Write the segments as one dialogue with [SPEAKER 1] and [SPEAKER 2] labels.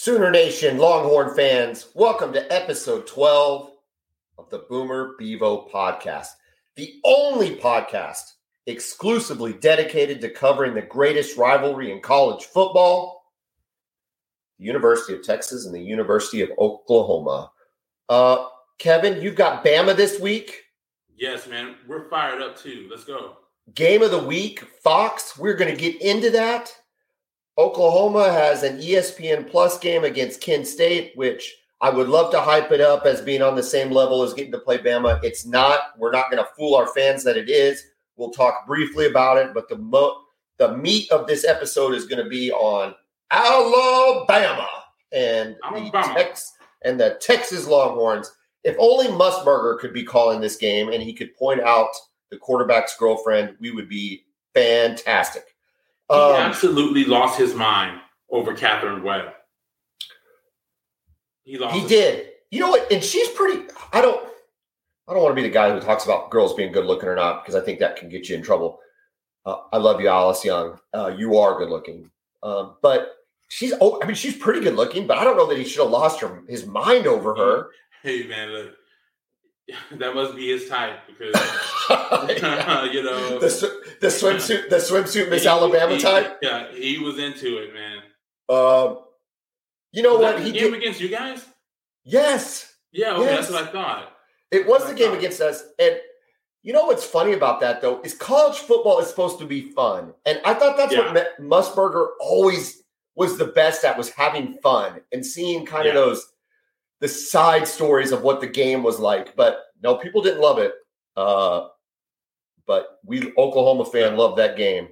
[SPEAKER 1] Sooner Nation Longhorn fans, welcome to episode 12 of the Boomer Bevo podcast, the only podcast exclusively dedicated to covering the greatest rivalry in college football the University of Texas and the University of Oklahoma. Uh, Kevin, you've got Bama this week.
[SPEAKER 2] Yes, man. We're fired up too. Let's go.
[SPEAKER 1] Game of the week, Fox. We're going to get into that. Oklahoma has an ESPN Plus game against Kent State, which I would love to hype it up as being on the same level as getting to play Bama. It's not. We're not going to fool our fans that it is. We'll talk briefly about it, but the mo- the meat of this episode is going to be on Alabama and
[SPEAKER 2] Alabama.
[SPEAKER 1] the Tex and the Texas Longhorns. If only Musburger could be calling this game and he could point out the quarterback's girlfriend, we would be fantastic.
[SPEAKER 2] He
[SPEAKER 1] Um,
[SPEAKER 2] absolutely lost his mind over Katherine Webb. He lost.
[SPEAKER 1] He
[SPEAKER 2] his-
[SPEAKER 1] did. You know what? And she's pretty. I don't. I don't want to be the guy who talks about girls being good looking or not because I think that can get you in trouble. Uh, I love you, Alice Young. Uh, you are good looking, um, but she's. Oh, I mean, she's pretty good looking, but I don't know that he should have lost her his mind over her.
[SPEAKER 2] Hey, man, look. That must be his type because you know
[SPEAKER 1] the, the swimsuit, the swimsuit Miss
[SPEAKER 2] he-
[SPEAKER 1] Alabama
[SPEAKER 2] he-
[SPEAKER 1] type.
[SPEAKER 2] Yeah, he was into it, man.
[SPEAKER 1] Um, you know
[SPEAKER 2] Was
[SPEAKER 1] what he
[SPEAKER 2] the game
[SPEAKER 1] did?
[SPEAKER 2] against you guys?
[SPEAKER 1] Yes,
[SPEAKER 2] Yeah, okay,
[SPEAKER 1] Yes.
[SPEAKER 2] that's what I thought.
[SPEAKER 1] It was the game against us. And you know what's funny about that though is college football is supposed to be fun. And I thought that's
[SPEAKER 2] Yeah.
[SPEAKER 1] what Musburger always was the best at was having fun and seeing kind of those the side stories of what the game was like. But no, people didn't love it. Uh, but we Oklahoma fan loved that game.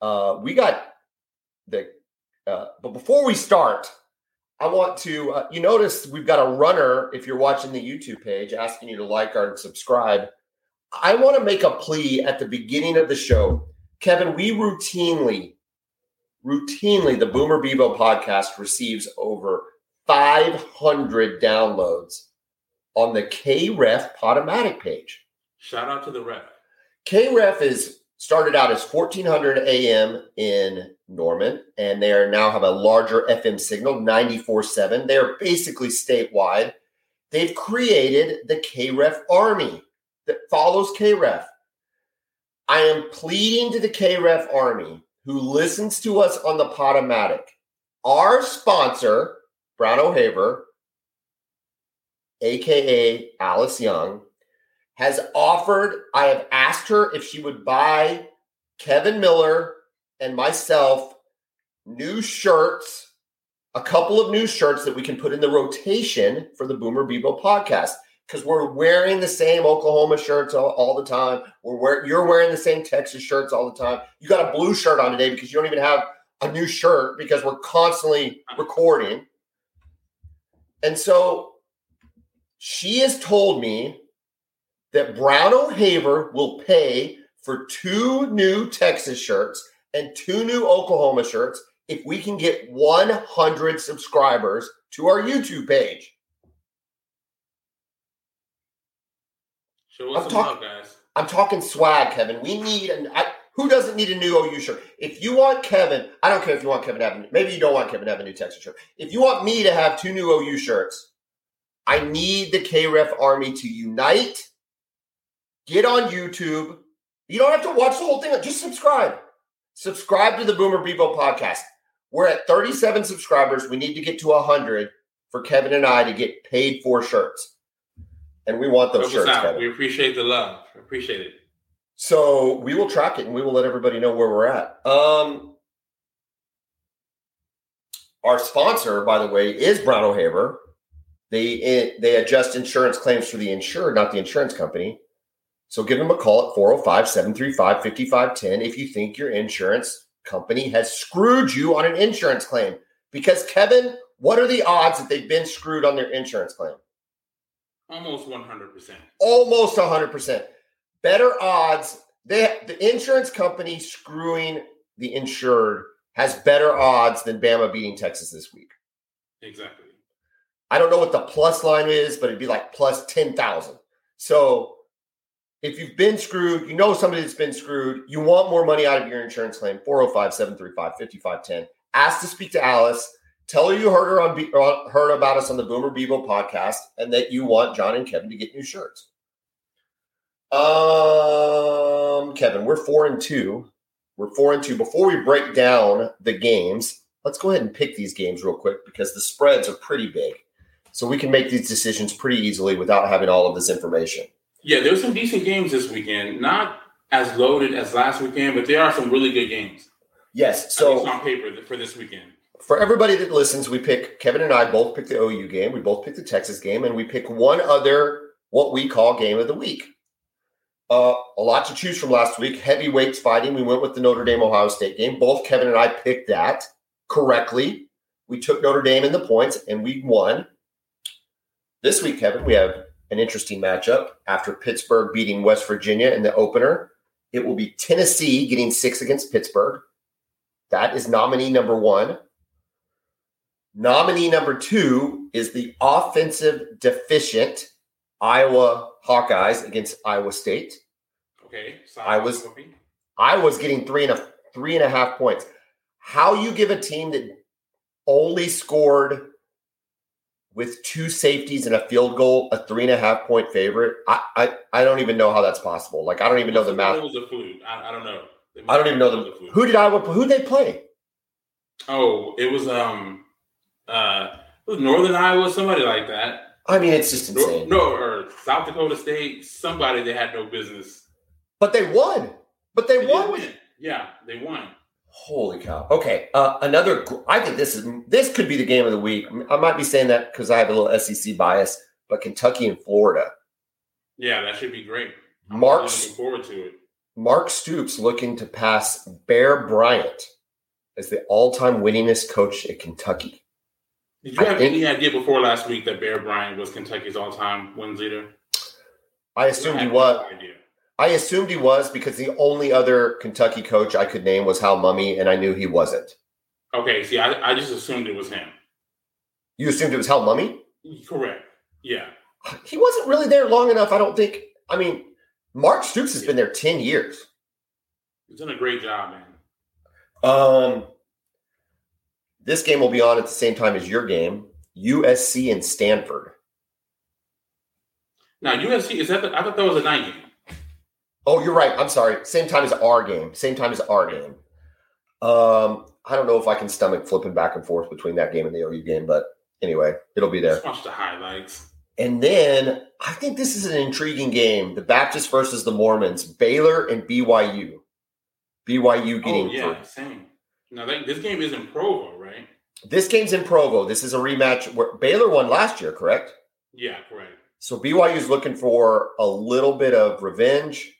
[SPEAKER 1] Uh, we got the uh, but before we start, I want to, uh, you notice we've got a runner, if you're watching the YouTube page, asking you to like or subscribe. I want to make a plea at the beginning of the show. Kevin, we routinely, routinely, the Boomer Bevo podcast receives over 500 downloads on the KREF Podomatic page.
[SPEAKER 2] Shout out to the ref.
[SPEAKER 1] KREF is started out as 1400 AM in Norman, and they are now have a larger FM signal, 94.7. They are basically statewide. They've created the KREF Army that follows KREF. I am pleading to the KREF Army who listens to us on the Podomatic. Our sponsor, Brown O'Haver, aka Alice Young, has offered, I have asked her if she would buy Kevin Miller and myself new shirts, a couple of new shirts that we can put in the rotation for the Boomer Bevo podcast. Because we're wearing the same Oklahoma shirts all, all the time. We're wear, you're wearing the same Texas shirts all the time. You got a blue shirt on today because you don't even have a new shirt because we're constantly recording. And so she has told me that Brown O'Haver will pay for two new Texas shirts and two new Oklahoma shirts if we can get 100 subscribers to our YouTube page.
[SPEAKER 2] Show us
[SPEAKER 1] I'm
[SPEAKER 2] some
[SPEAKER 1] talk-
[SPEAKER 2] love, guys.
[SPEAKER 1] I'm talking swag, Kevin. We need an. I, who doesn't need a new OU shirt? If you want Kevin, I don't care if you want Kevin have. Maybe you don't want Kevin have a new Texas shirt. If you want me to have two new OU shirts, I need the KREF Army to unite. Get on YouTube. You don't have to watch the whole thing. Just subscribe. Subscribe to the Boomer Bevo podcast. We're at 37 subscribers. We need to get to 100 for Kevin and I to get paid for shirts. And we want those shirts,
[SPEAKER 2] out.
[SPEAKER 1] Kevin.
[SPEAKER 2] We appreciate the love. Appreciate it.
[SPEAKER 1] So we will track it and we will let everybody know where we're at. Um, our sponsor, by the way, is Brown O'Haver. They eh, they adjust insurance claims for the insured, not the insurance company. So give them a call at 405 735 5510 if you think your insurance company has screwed you on an insurance claim. Because, Kevin, what are the odds that they've been screwed on their insurance claim?
[SPEAKER 2] Almost 100%.
[SPEAKER 1] almost 100% better odds they the insurance company screwing the insured has better odds than bama beating texas this week
[SPEAKER 2] Exactly.
[SPEAKER 1] i don't know what the plus line is but it'd be like plus 10000 so if you've been screwed you know somebody that's been screwed you want more money out of your insurance claim 405-735-5510 ask to speak to alice Tell her you heard her on uh, heard about us on the Boomer Bevo podcast, and that you want John and Kevin to get new shirts. Um, Kevin, we're four and two. We're four and two. Before we break down the games, let's go ahead and pick these games real quick because the spreads are pretty big. So we can make these decisions pretty easily without having all of this information.
[SPEAKER 2] Yeah, there were some decent games this weekend. Not as loaded as last weekend, but there are some really good games.
[SPEAKER 1] Yes.
[SPEAKER 2] So
[SPEAKER 1] So
[SPEAKER 2] on paper for this weekend.
[SPEAKER 1] for everybody that listens, we pick Kevin and I both pick the OU game. We both pick the Texas game, and we pick one other what we call game of the week. Uh, a lot to choose from last week. Heavyweights fighting. We went with the Notre Dame Ohio State game. Both Kevin and I picked that correctly. We took Notre Dame in the points, and we won. This week, Kevin, we have an interesting matchup after Pittsburgh beating West Virginia in the opener. It will be Tennessee getting six against Pittsburgh. That is nominee number one. Nominee number two is the offensive deficient Iowa Hawkeyes against Iowa State.
[SPEAKER 2] Okay. So
[SPEAKER 1] I was- I was getting three and a three and a half points. How you give a team that only scored with two safeties and a field goal a three and a half point favorite? I I, I don't even know how that's possible. Like I don't even know the math.
[SPEAKER 2] It was a fluke. I, I don't know.
[SPEAKER 1] I don't even know the who did Iowa who did they play?
[SPEAKER 2] Oh, it was um uh it was Northern Iowa, somebody like that.
[SPEAKER 1] I mean, it's just insane.
[SPEAKER 2] no, or South Dakota State, somebody that had no business.
[SPEAKER 1] But they won. But they
[SPEAKER 2] They
[SPEAKER 1] won.
[SPEAKER 2] Yeah, they won.
[SPEAKER 1] Holy cow! Okay, uh, another. I think this is this could be the game of the week. I might be saying that because I have a little SEC bias, but Kentucky and Florida.
[SPEAKER 2] Yeah, that should be great. I'm
[SPEAKER 1] Mark's-
[SPEAKER 2] looking forward to it.
[SPEAKER 1] Mark Stoops looking to pass Bear Bryant as the all-time winningest coach at Kentucky.
[SPEAKER 2] Did you
[SPEAKER 1] I
[SPEAKER 2] have
[SPEAKER 1] think-
[SPEAKER 2] any idea before last week that Bear Bryant was Kentucky's all-time wins leader?
[SPEAKER 1] I assumed
[SPEAKER 2] I
[SPEAKER 1] he was.
[SPEAKER 2] no idea.
[SPEAKER 1] I assumed he was because the only other Kentucky coach I could name was Hal Mumme, and I knew he wasn't.
[SPEAKER 2] Okay, see, I, I just assumed it was him.
[SPEAKER 1] You assumed it was Hal Mumme?
[SPEAKER 2] Correct. Yeah.
[SPEAKER 1] He wasn't really there long enough. I don't think. I mean, Mark Stoops has been there ten years.
[SPEAKER 2] He's done a great job, man.
[SPEAKER 1] Um, this game will be on at the same time as your game, USC and Stanford.
[SPEAKER 2] Now USC is that? The, I thought that was a night game.
[SPEAKER 1] Oh, you're right. I'm sorry. Same time as our game. Same time as our game. Um, I don't know if I can stomach flipping back and forth between that game and the OU game, but anyway, it'll be there.
[SPEAKER 2] Just watch the highlights.
[SPEAKER 1] And then I think this is an intriguing game: the Baptist versus the Mormons, Baylor and BYU. BYU getting
[SPEAKER 2] Oh yeah, same. Now that, this game is in Provo, right?
[SPEAKER 1] this game's in Provo. This is a rematch where Baylor won last year, correct?
[SPEAKER 2] Yeah, correct.
[SPEAKER 1] So BYU is looking for a little bit of revenge.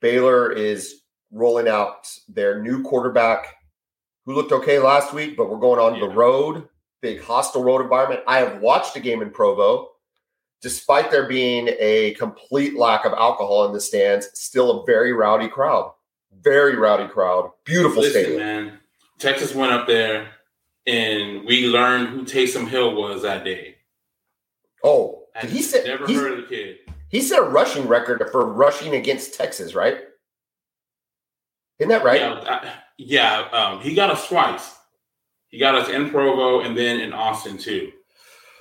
[SPEAKER 1] Baylor is rolling out their new quarterback who looked okay last week, but we're going on the road, big hostile road environment. I have watched a game in Provo. Despite there being a complete lack of alcohol in the stands, still a very rowdy crowd. Very rowdy crowd. Beautiful
[SPEAKER 2] Listen,
[SPEAKER 1] stadium.
[SPEAKER 2] man. Texas went up there, and we learned who Taysom Hill was that day.
[SPEAKER 1] Oh,
[SPEAKER 2] I
[SPEAKER 1] did he set
[SPEAKER 2] never
[SPEAKER 1] he,
[SPEAKER 2] heard of the kid.
[SPEAKER 1] He set a rushing record for rushing against Texas, right? Isn't that right?
[SPEAKER 2] Yeah, I- yeah. Um, he got us twice. He got us in Provo and then in Austin too.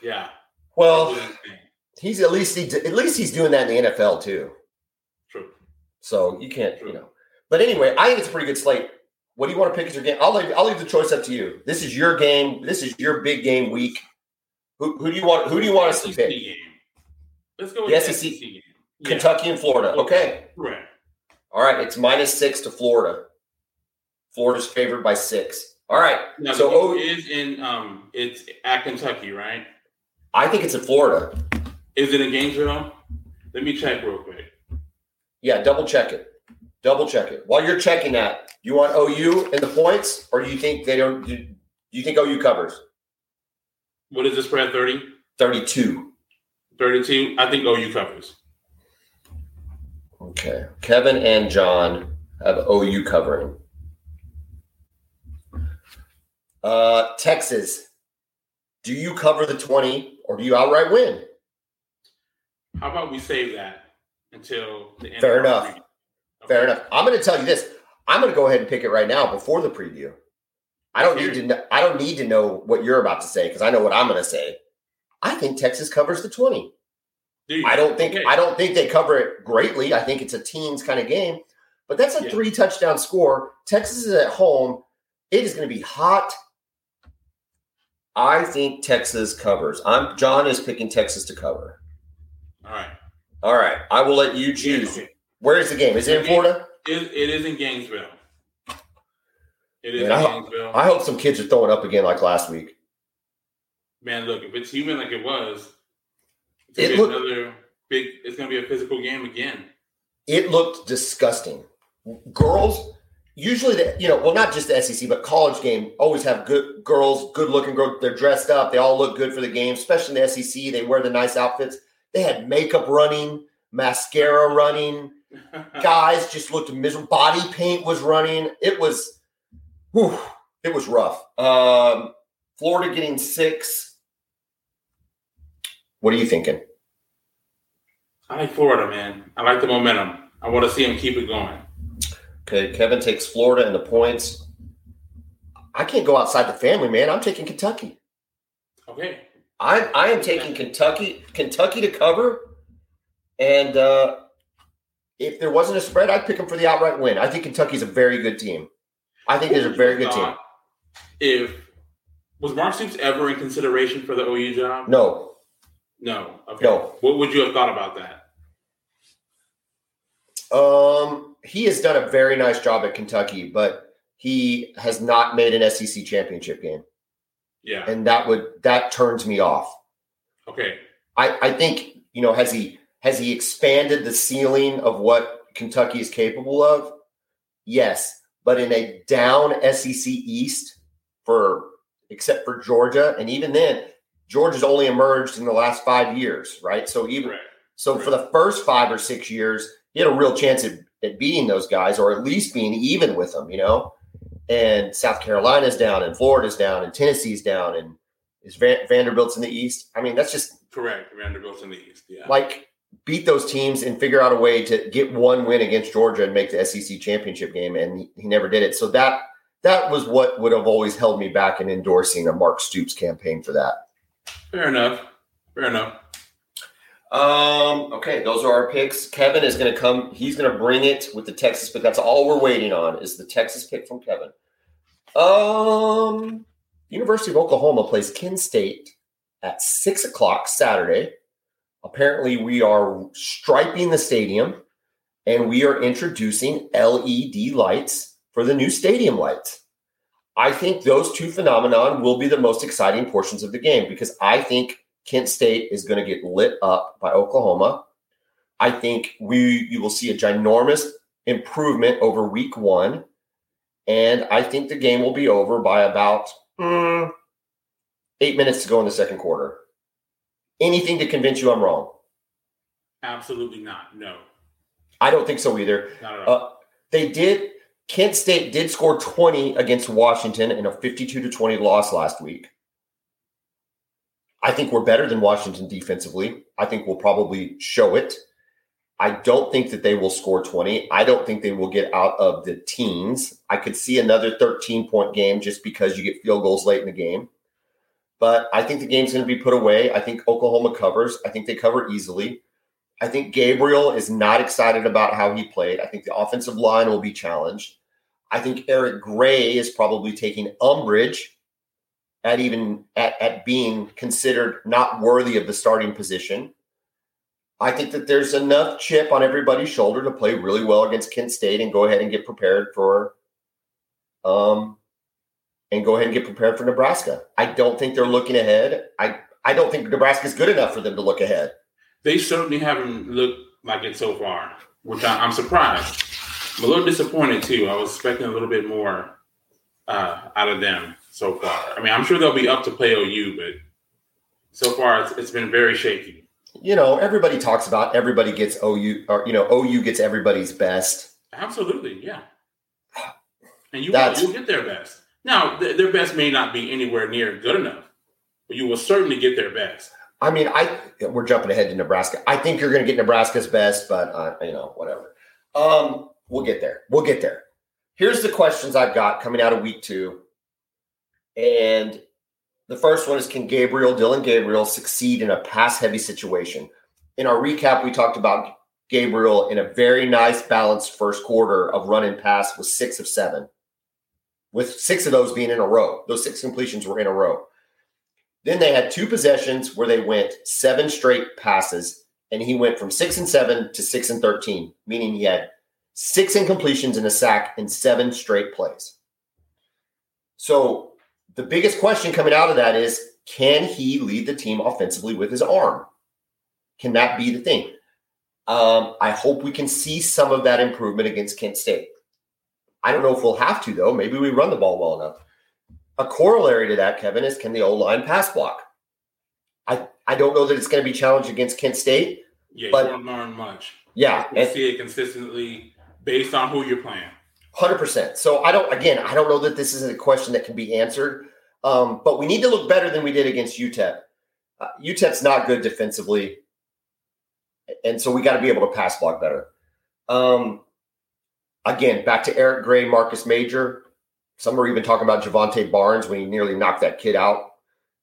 [SPEAKER 2] Yeah.
[SPEAKER 1] Well,
[SPEAKER 2] That was insane.
[SPEAKER 1] He's at least he at least he's doing that in the NFL too.
[SPEAKER 2] true.
[SPEAKER 1] So you can't,
[SPEAKER 2] True.
[SPEAKER 1] you know. But anyway, I think it's a pretty good slate. What do you want to pick as your game? I'll leave, I'll leave the choice up to you. This is your game. This is your big game week. Who, who do you want? Who do you want us to pick?
[SPEAKER 2] game. Let's go with the
[SPEAKER 1] SEC
[SPEAKER 2] SEC, game. Yeah,
[SPEAKER 1] Kentucky and Florida. Okay.
[SPEAKER 2] Correct.
[SPEAKER 1] All right. It's minus six to Florida. Florida's favored by six. All right.
[SPEAKER 2] Now
[SPEAKER 1] So, oh-
[SPEAKER 2] is in um, it's at Kentucky, right?
[SPEAKER 1] I think it's in Florida.
[SPEAKER 2] Is it in Gainesville? Let me check real quick.
[SPEAKER 1] Yeah. Double check it. Double check it. While you're checking that, you want OU in the points, or do you think they don't? Do you think OU covers
[SPEAKER 2] What is the spread? 30?
[SPEAKER 1] thirty-two?
[SPEAKER 2] 32? I think OU covers.
[SPEAKER 1] Okay. Kevin and John have OU covering. Uh, Texas, do you cover the 20 or do you outright win?
[SPEAKER 2] How about we save that until the end?
[SPEAKER 1] Fair
[SPEAKER 2] of
[SPEAKER 1] enough.
[SPEAKER 2] preview?
[SPEAKER 1] Fair enough. I'm going to tell you this. I'm going to go ahead and pick it right now before the preview. I don't need to. Know, I don't need to know what you're about to say because I know what I'm going to say. I think Texas covers the twenty. Do I don't think. Okay. I don't think they cover it greatly. I think it's a teens kind of game, but that's a yeah. three touchdown score. Texas is at home. It is going to be hot. I think Texas covers. I'm John is picking Texas to cover.
[SPEAKER 2] All right.
[SPEAKER 1] All right. I will let you choose. Where is the game? Is it in Florida?
[SPEAKER 2] It, it is in Gainesville.
[SPEAKER 1] It is Man, I, Gainesville. I hope some kids are throwing up again like last week.
[SPEAKER 2] Man, look, if it's human like it was, it's it looked, another big. It's going to be a physical game again.
[SPEAKER 1] It looked disgusting. Girls, usually the you know, well, not just the SEC, but college game always have good girls, good looking girls. They're dressed up. They all look good for the game, especially in the SEC. They wear the nice outfits. They had makeup running, mascara running. Guys just looked miserable. Body paint was running. It was, whew, it was rough. Um, Florida getting six. What are you thinking?
[SPEAKER 2] I like Florida, man. I like the momentum. I want to see them keep it going.
[SPEAKER 1] Okay, Kevin takes Florida and the points. I can't go outside the family, man. I'm taking Kentucky.
[SPEAKER 2] Okay.
[SPEAKER 1] I I am taking Kentucky Kentucky to cover, and uh, if there wasn't a spread, I'd pick them for the outright win. I think Kentucky's a very good team. I think they're a very good team.
[SPEAKER 2] If was Mark Stoops ever in consideration for the OU job?
[SPEAKER 1] No.
[SPEAKER 2] No. Okay.
[SPEAKER 1] No.
[SPEAKER 2] What would you have thought about that?
[SPEAKER 1] Um, he has done a very nice job at Kentucky, but he has not made an SEC championship game.
[SPEAKER 2] Yeah.
[SPEAKER 1] And that would that turns me off.
[SPEAKER 2] Okay.
[SPEAKER 1] I, I think, you know, has he has he expanded the ceiling of what Kentucky is capable of? Yes. But in a down SEC East for except for Georgia, and even then, Georgia's only emerged in the last five years, right? So even right. so right. for the first five or six years, he had a real chance at, at beating those guys or at least being even with them, you know. And South Carolina's down, and Florida's down, and Tennessee's down, and is Vanderbilt's in the East. I mean, that's just
[SPEAKER 2] correct. Vanderbilt's in the East, yeah.
[SPEAKER 1] Like beat those teams and figure out a way to get one win against Georgia and make the SEC championship game, and he, he never did it. So that that was what would have always held me back in endorsing a Mark Stoops campaign for that.
[SPEAKER 2] Fair enough. Fair enough.
[SPEAKER 1] Um, okay, those are our picks. Kevin is going to come. He's going to bring it with the Texas pick. That's all we're waiting on is the Texas pick from Kevin. Um, University of Oklahoma plays Kent State at six o'clock Saturday. Apparently, we are striping the stadium and we are introducing LED lights for the new stadium lights. I think those two phenomenon will be the most exciting portions of the game because I think Kent State is going to get lit up by Oklahoma. I think we you will see a ginormous improvement over week one. And I think the game will be over by about mm, eight minutes to go in the second quarter. Anything to convince you I'm wrong?
[SPEAKER 2] Absolutely not. No.
[SPEAKER 1] I don't think so either. Uh, they did. Kent State did score 20 against Washington in a 52 to 20 loss last week. I think we're better than Washington defensively. I think we'll probably show it. I don't think that they will score 20. I don't think they will get out of the teens. I could see another 13 point game just because you get field goals late in the game. But I think the game's going to be put away. I think Oklahoma covers. I think they cover easily. I think Gabriel is not excited about how he played. I think the offensive line will be challenged. I think Eric Gray is probably taking umbrage at even at, at being considered not worthy of the starting position. I think that there's enough chip on everybody's shoulder to play really well against Kent State and go ahead and get prepared for um and go ahead and get prepared for Nebraska. I don't think they're looking ahead. I I don't think Nebraska's good enough for them to look ahead.
[SPEAKER 2] They certainly haven't looked like it so far, which I, am surprised. I'm a little disappointed too. I was expecting a little bit more uh, out of them so far. I mean, I'm sure they'll be up to play OU, but so far it's, it's been very shaky.
[SPEAKER 1] You know, everybody talks about everybody gets OU, or you know, OU gets everybody's best.
[SPEAKER 2] Absolutely, yeah. And you will, get their best. Now, th- their best may not be anywhere near good enough, but you will certainly get their best.
[SPEAKER 1] I mean, I we're jumping ahead to Nebraska. I think you're going to get Nebraska's best, but uh, you know, whatever. Um, we'll get there. We'll get there. Here's the questions I've got coming out of week two And the first one is Can Gabriel, Dillon Gabriel, succeed in a pass heavy situation? In our recap, we talked about Gabriel in a very nice balanced first quarter of run and pass with six of seven, with six of those being in a row. Those six completions were in a row. Then they had two possessions where they went seven straight passes, and he went from six and seven to six and 13, meaning he had six incompletions and a sack in seven straight plays. So the biggest question coming out of that is can he lead the team offensively with his arm? Can that be the thing? Um, I hope we can see some of that improvement against Kent State. I don't know if we'll have to, though. Maybe we run the ball well enough. A corollary to that, Kevin, is can the O line pass block? I, I don't know that it's going to be challenged against Kent State.
[SPEAKER 2] Yeah,
[SPEAKER 1] but,
[SPEAKER 2] you won't learn much.
[SPEAKER 1] Yeah.
[SPEAKER 2] You see it consistently based on who you're playing.
[SPEAKER 1] Hundred percent. So I don't. Again, I don't know that this is a question that can be answered. Um, but we need to look better than we did against UTEP. Uh, UTEP's not good defensively, and so we got to be able to pass block better. Um, again, back to Eric Gray, Marcus Major. Some are even talking about Jovantae Barnes when he nearly knocked that kid out,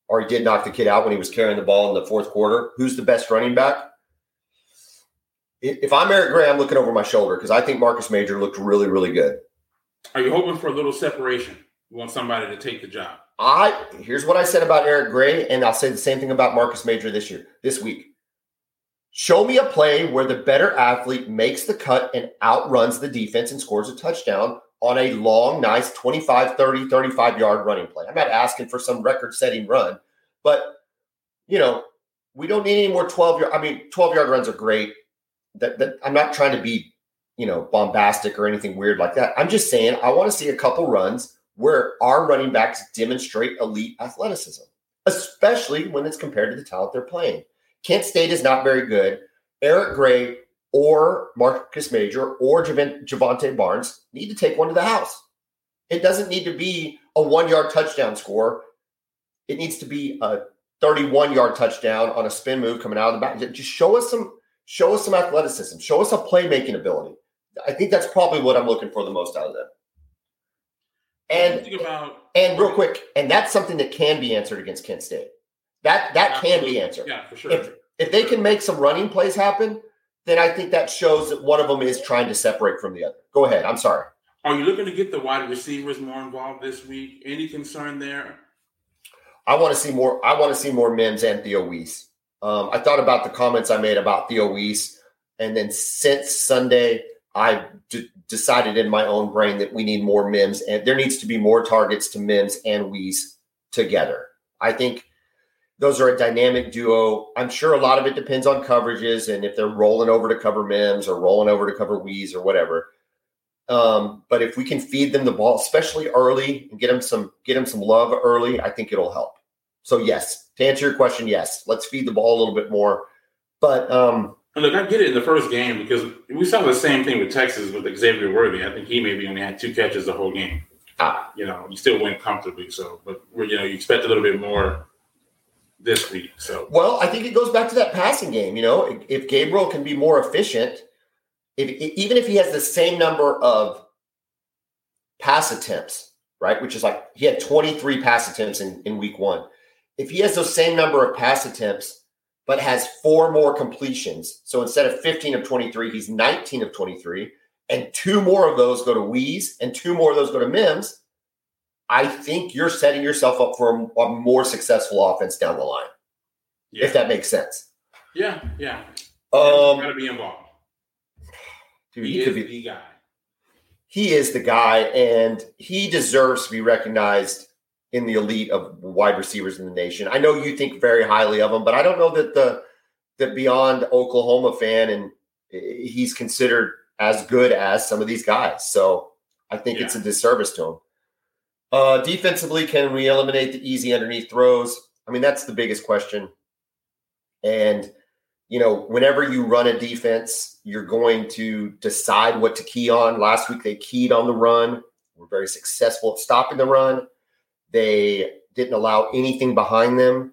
[SPEAKER 1] or he did knock the kid out when he was carrying the ball in the fourth quarter. Who's the best running back? If I'm Eric Gray, I'm looking over my shoulder because I think Marcus Major looked really, really good.
[SPEAKER 2] Are you hoping for a little separation? You want somebody to take the job?
[SPEAKER 1] I here's what I said about Eric Gray, and I'll say the same thing about Marcus Major this year, this week. Show me a play where the better athlete makes the cut and outruns the defense and scores a touchdown on a long, nice 25, 30, 35 yard running play. I'm not asking for some record setting run, but you know, we don't need any more 12 yard. I mean, 12 yard runs are great. That, that I'm not trying to be, you know, bombastic or anything weird like that. I'm just saying I want to see a couple runs where our running backs demonstrate elite athleticism, especially when it's compared to the talent they're playing. Kent State is not very good. Eric Gray or Marcus Major or Jovantae Barnes need to take one to the house. It doesn't need to be a one yard touchdown score. It needs to be a 31 yard touchdown on a spin move coming out of the back. Just show us some show us some athleticism. Show us a playmaking ability. I think that's probably what I'm looking for the most out of them. And
[SPEAKER 2] about,
[SPEAKER 1] and real quick, and that's something that can be answered against Kent State. That that
[SPEAKER 2] absolutely.
[SPEAKER 1] can be answered.
[SPEAKER 2] Yeah, for sure.
[SPEAKER 1] If if they can make some running plays happen, then I think that shows that one of them is trying to separate from the other. Go ahead. I'm sorry.
[SPEAKER 2] Are you looking to get the wide receivers more involved this week? Any concern there?
[SPEAKER 1] I want to see more. I want to see more Mims and Theo Wease. Um, I thought about the comments I made about Theo Wease, and then since Sunday, I decided in my own brain that we need more Mims, and there needs to be more targets to Mims and Wease together. I think those are a dynamic duo. I'm sure a lot of it depends on coverages and if they're rolling over to cover Mims or rolling over to cover Wease or whatever. Um, but if we can feed them the ball, especially early, and get them some get them some love early, I think it'll help. So yes, to answer your question, yes, let's feed the ball a little bit more. But um,
[SPEAKER 2] and look, I get it in the first game because we saw the same thing with Texas with Xavier Worthy. I think he maybe only had two catches the whole game.
[SPEAKER 1] Ah.
[SPEAKER 2] You know, you still went comfortably. So, but you know, you expect a little bit more this week. So,
[SPEAKER 1] well, I think it goes back to that passing game. You know, if Gabriel can be more efficient, if even if he has the same number of pass attempts, right, which is like he had 23 pass attempts in, in week one. If he has those same number of pass attempts, but has four more completions, so instead of 15 of 23, he's 19 of 23, and two more of those go to Wease, and two more of those go to Mims. I think you're setting yourself up for a, a more successful offense down the line.
[SPEAKER 2] yeah,
[SPEAKER 1] If that makes sense.
[SPEAKER 2] yeah, yeah,
[SPEAKER 1] Um,
[SPEAKER 2] got to be involved.
[SPEAKER 1] dude,
[SPEAKER 2] He,
[SPEAKER 1] he
[SPEAKER 2] is
[SPEAKER 1] could be
[SPEAKER 2] the guy.
[SPEAKER 1] he is the guy, and he deserves to be recognized in the elite of wide receivers in the nation. I know you think very highly of him, but I don't know that the that beyond Oklahoma fan and he's considered as good as some of these guys. So I think it's a disservice to him. Uh, defensively, can we eliminate the easy underneath throws? I mean, that's the biggest question. And you know, whenever you run a defense, you're going to decide what to key on. Last week they keyed on the run. We're very successful at stopping the run. They didn't allow anything behind them,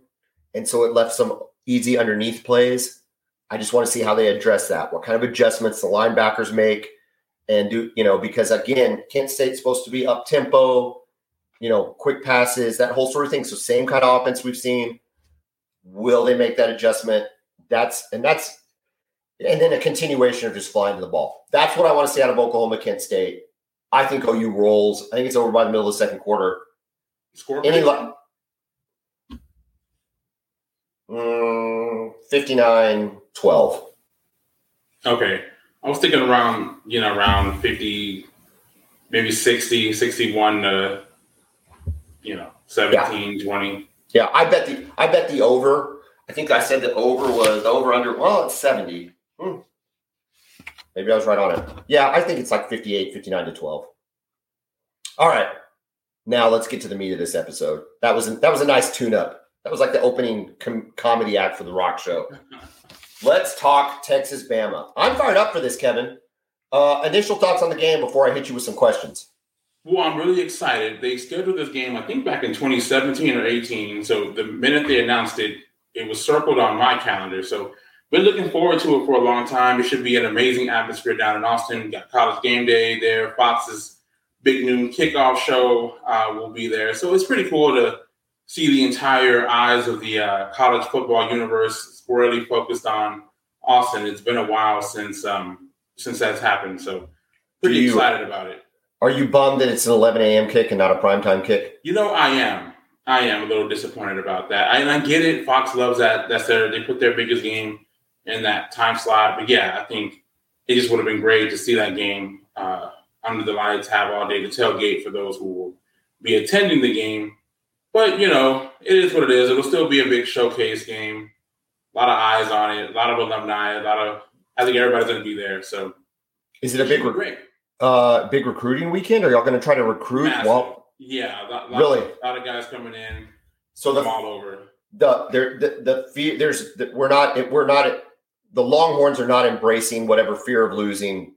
[SPEAKER 1] and so it left some easy underneath plays. I just want to see how they address that. What kind of adjustments the linebackers make, and do you know? Because again, Kent State's supposed to be up tempo. you know, quick passes, that whole sort of thing. So same kind of offense we've seen. Will they make that adjustment? That's and that's and then a continuation of just flying to the ball. That's what I want to see out of Oklahoma Kent State. I think OU rolls. I think it's over by the middle of the second quarter.
[SPEAKER 2] Score
[SPEAKER 1] Any li- mm, 59 12.
[SPEAKER 2] Okay. I was thinking around, you know, around 50, maybe 60, 61 to, you know, 17, 20.
[SPEAKER 1] Yeah, I bet the I bet the over. I think I said the over was over under. Well, it's 70. Hmm. Maybe I was right on it. Yeah, I think it's like 58, 59 to 12. All right. Now let's get to the meat of this episode. That was that was a nice tune up. That was like the opening com- comedy act for the rock show. Let's talk Texas Bama. I'm fired up for this, Kevin. Uh, initial thoughts on the game before I hit you with some questions.
[SPEAKER 2] Well, I'm really excited. They scheduled this game, I think, back in 2017 or 18. So the minute they announced it, it was circled on my calendar. So been looking forward to it for a long time. It should be an amazing atmosphere down in Austin. We got college game day there. Fox's big noon kickoff show uh, will be there. So it's pretty cool to see the entire eyes of the uh, college football universe squarely focused on Austin. It's been a while since um, since that's happened. So pretty
[SPEAKER 1] you-
[SPEAKER 2] excited about it.
[SPEAKER 1] Are you bummed that it's an 11 a.m. kick and not a primetime kick?
[SPEAKER 2] You know, I am. I am a little disappointed about that. I, and I get it. Fox loves that. That's their. They put their biggest game in that time slot. But yeah, I think it just would have been great to see that game uh, under the lights, have all day to tailgate for those who will be attending the game. But you know, it is what it is. It'll still be a big showcase game. A lot of eyes on it. A lot of alumni. A lot of. I think everybody's going to be there. So
[SPEAKER 1] Is it a big re- uh, big recruiting weekend? Are y'all going to try to recruit?
[SPEAKER 2] Massive.
[SPEAKER 1] Well,
[SPEAKER 2] yeah, lot, lot,
[SPEAKER 1] Really?
[SPEAKER 2] a lot of guys coming in
[SPEAKER 1] so the
[SPEAKER 2] all over.
[SPEAKER 1] the there the, the fear there's the, we're not we're not the Longhorns are not embracing whatever fear of losing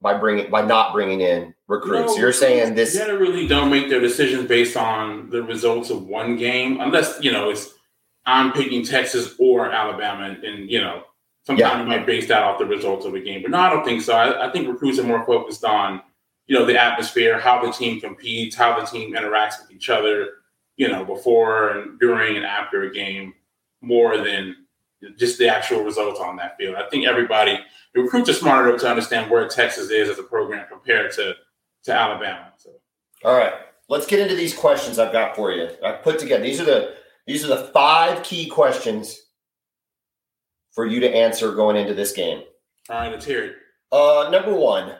[SPEAKER 1] by bringing by not bringing in recruits.
[SPEAKER 2] No,
[SPEAKER 1] You're saying this?
[SPEAKER 2] generally don't make their decisions based on the results of one game, unless you know it's I'm picking Texas or Alabama, and, and, you know sometimes
[SPEAKER 1] Yeah.
[SPEAKER 2] you might base that off the results of a game. But no, I don't think so. I, I think recruits are more focused on you know the atmosphere, how the team competes, how the team interacts with each other, you know, before and during and after a game, more than just the actual results on that field. I think everybody, the recruits are smart enough to understand where Texas is as a program compared to to Alabama. So
[SPEAKER 1] All right, let's get into these questions I've got for you. I put together these are the these are the five key questions for you to answer going into this game.
[SPEAKER 2] all right, let's hear it.
[SPEAKER 1] Uh, number one,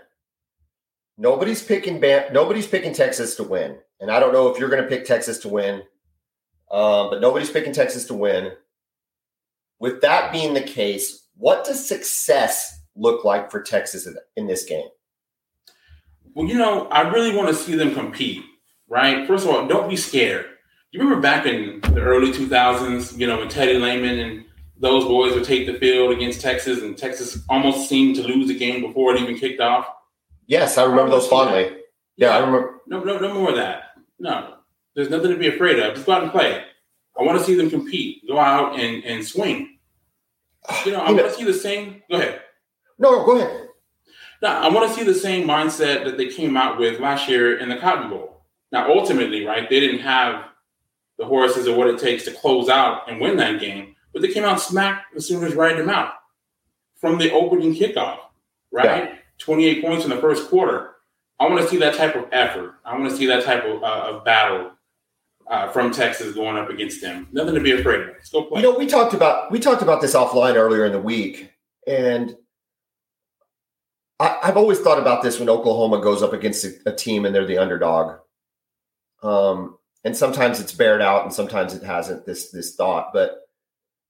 [SPEAKER 1] nobody's picking Bam- nobody's picking Texas to win, and I don't know if you're going to pick Texas to win, um, but nobody's picking Texas to win. With that being the case, what does success look like for Texas in, in this game?
[SPEAKER 2] Well, you know, I really want to see them compete, right? First of all, don't be scared. You remember back in the early 2000s, you know, when Teddy Lehman and those boys would take the field against Texas, and Texas almost seemed to lose the game before it even kicked off.
[SPEAKER 1] Yes, I remember those fondly. Yeah, I remember.
[SPEAKER 2] No, no, no more of that. No, there's nothing to be afraid of. Just go out and play. I want to see them compete. Go out and, and swing. You know, I want to see the same. Go ahead.
[SPEAKER 1] No, go ahead.
[SPEAKER 2] Now, I want to see the same mindset that they came out with last year in the Cotton Bowl. Now, ultimately, right, they didn't have the horses or what it takes to close out and win that game, but they came out smack as soon as riding them out from the opening kickoff, right? 28 points in the first quarter. I want to see that type of effort. I want to see that type of, uh, of battle uh, from Texas going up against them. Nothing to be afraid of. Let's go play.
[SPEAKER 1] You know, we talked about we talked about this offline earlier in the week, and I, I've always thought about this when Oklahoma goes up against a, a team and they're the underdog. Um, and sometimes it's bared out, and sometimes it hasn't. This this thought, but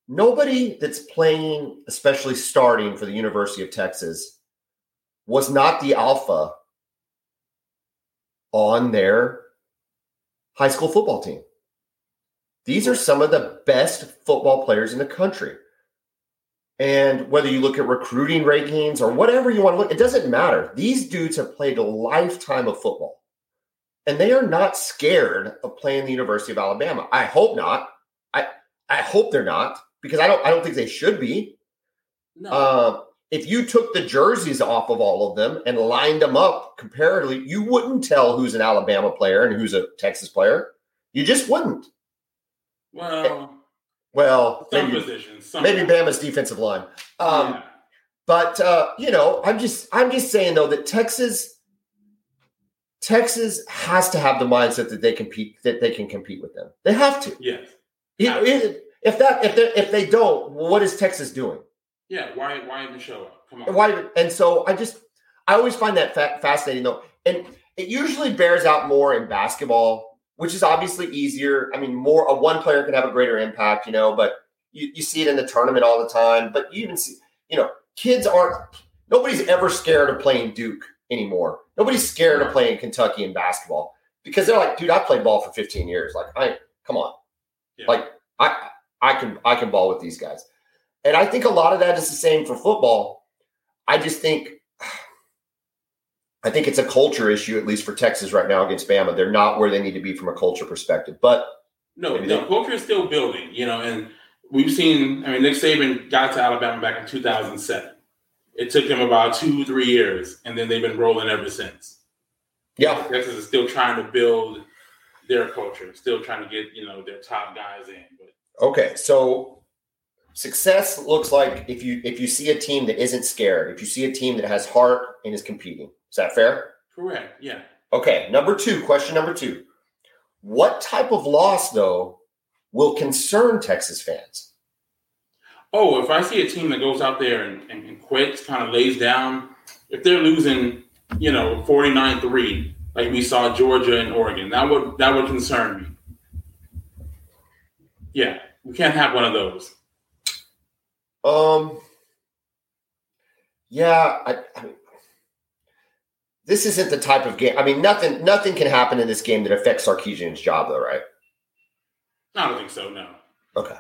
[SPEAKER 1] nobody that's playing, especially starting for the University of Texas, was not the alpha on their high school football team. These are some of the best football players in the country. And whether you look at recruiting rankings or whatever you want to look, it doesn't matter. These dudes have played a lifetime of football. And they are not scared of playing the University of Alabama. I hope not. I I hope they're not because I don't I don't think they should be.
[SPEAKER 2] no.
[SPEAKER 1] Um, if you took the jerseys off of all of them and lined them up comparatively, you wouldn't tell who's an Alabama player and who's a Texas player. You just wouldn't.
[SPEAKER 2] Well,
[SPEAKER 1] Well,
[SPEAKER 2] some
[SPEAKER 1] maybe,
[SPEAKER 2] positions. Some
[SPEAKER 1] maybe Bama's defensive line. Um,
[SPEAKER 2] yeah.
[SPEAKER 1] But uh, you know, I'm just I'm just saying though that Texas Texas has to have the mindset that they compete that they can compete with them. They have to.
[SPEAKER 2] Yes.
[SPEAKER 1] It- it- if that if they if they don't, what is Texas doing?
[SPEAKER 2] Yeah. Why? Why even show up? Come on.
[SPEAKER 1] Why? And so I just I always find that fa- fascinating though, and it usually bears out more in basketball, which is obviously easier. I mean, more a one player can have a greater impact, you know, but you, you see it in the tournament all the time. But you even see, you know, kids aren't. Nobody's ever scared of playing Duke anymore. Nobody's scared of playing Kentucky in basketball because they're like, dude, I played ball for 15 years. Like, I come on,
[SPEAKER 2] Yeah.
[SPEAKER 1] like I I can I can ball with these guys. And I think a lot of that is the same for football. I just think I think it's a culture issue, at least for Texas right now against Bama. They're not where they need to be from a culture perspective. But
[SPEAKER 2] No, the
[SPEAKER 1] they-
[SPEAKER 2] culture is still building, you know, and we've seen, I mean, Nick Saban got to Alabama back in 2007. It took him about two, three years, and then they've been rolling ever since.
[SPEAKER 1] yeah,
[SPEAKER 2] Texas is still trying to build their culture, still trying to get, you know, their top guys in. But
[SPEAKER 1] okay. So success looks like if you if you see a team that isn't scared, if you see a team that has heart and is competing. Is that fair?
[SPEAKER 2] correct, yeah.
[SPEAKER 1] Okay, number two, question number two. What type of loss, though, will concern Texas fans?
[SPEAKER 2] Oh, if I see a team that goes out there and, and, and quits, kind of lays down, if they're losing, you know, 49 3, like we saw Georgia and Oregon, that would that would concern me. Yeah, we can't have one of those.
[SPEAKER 1] Um, yeah, I, I mean, this isn't the type of game. I mean, nothing, nothing can happen in this game that affects Sarkisian's job, though, right?
[SPEAKER 2] I don't think so, no.
[SPEAKER 1] Okay.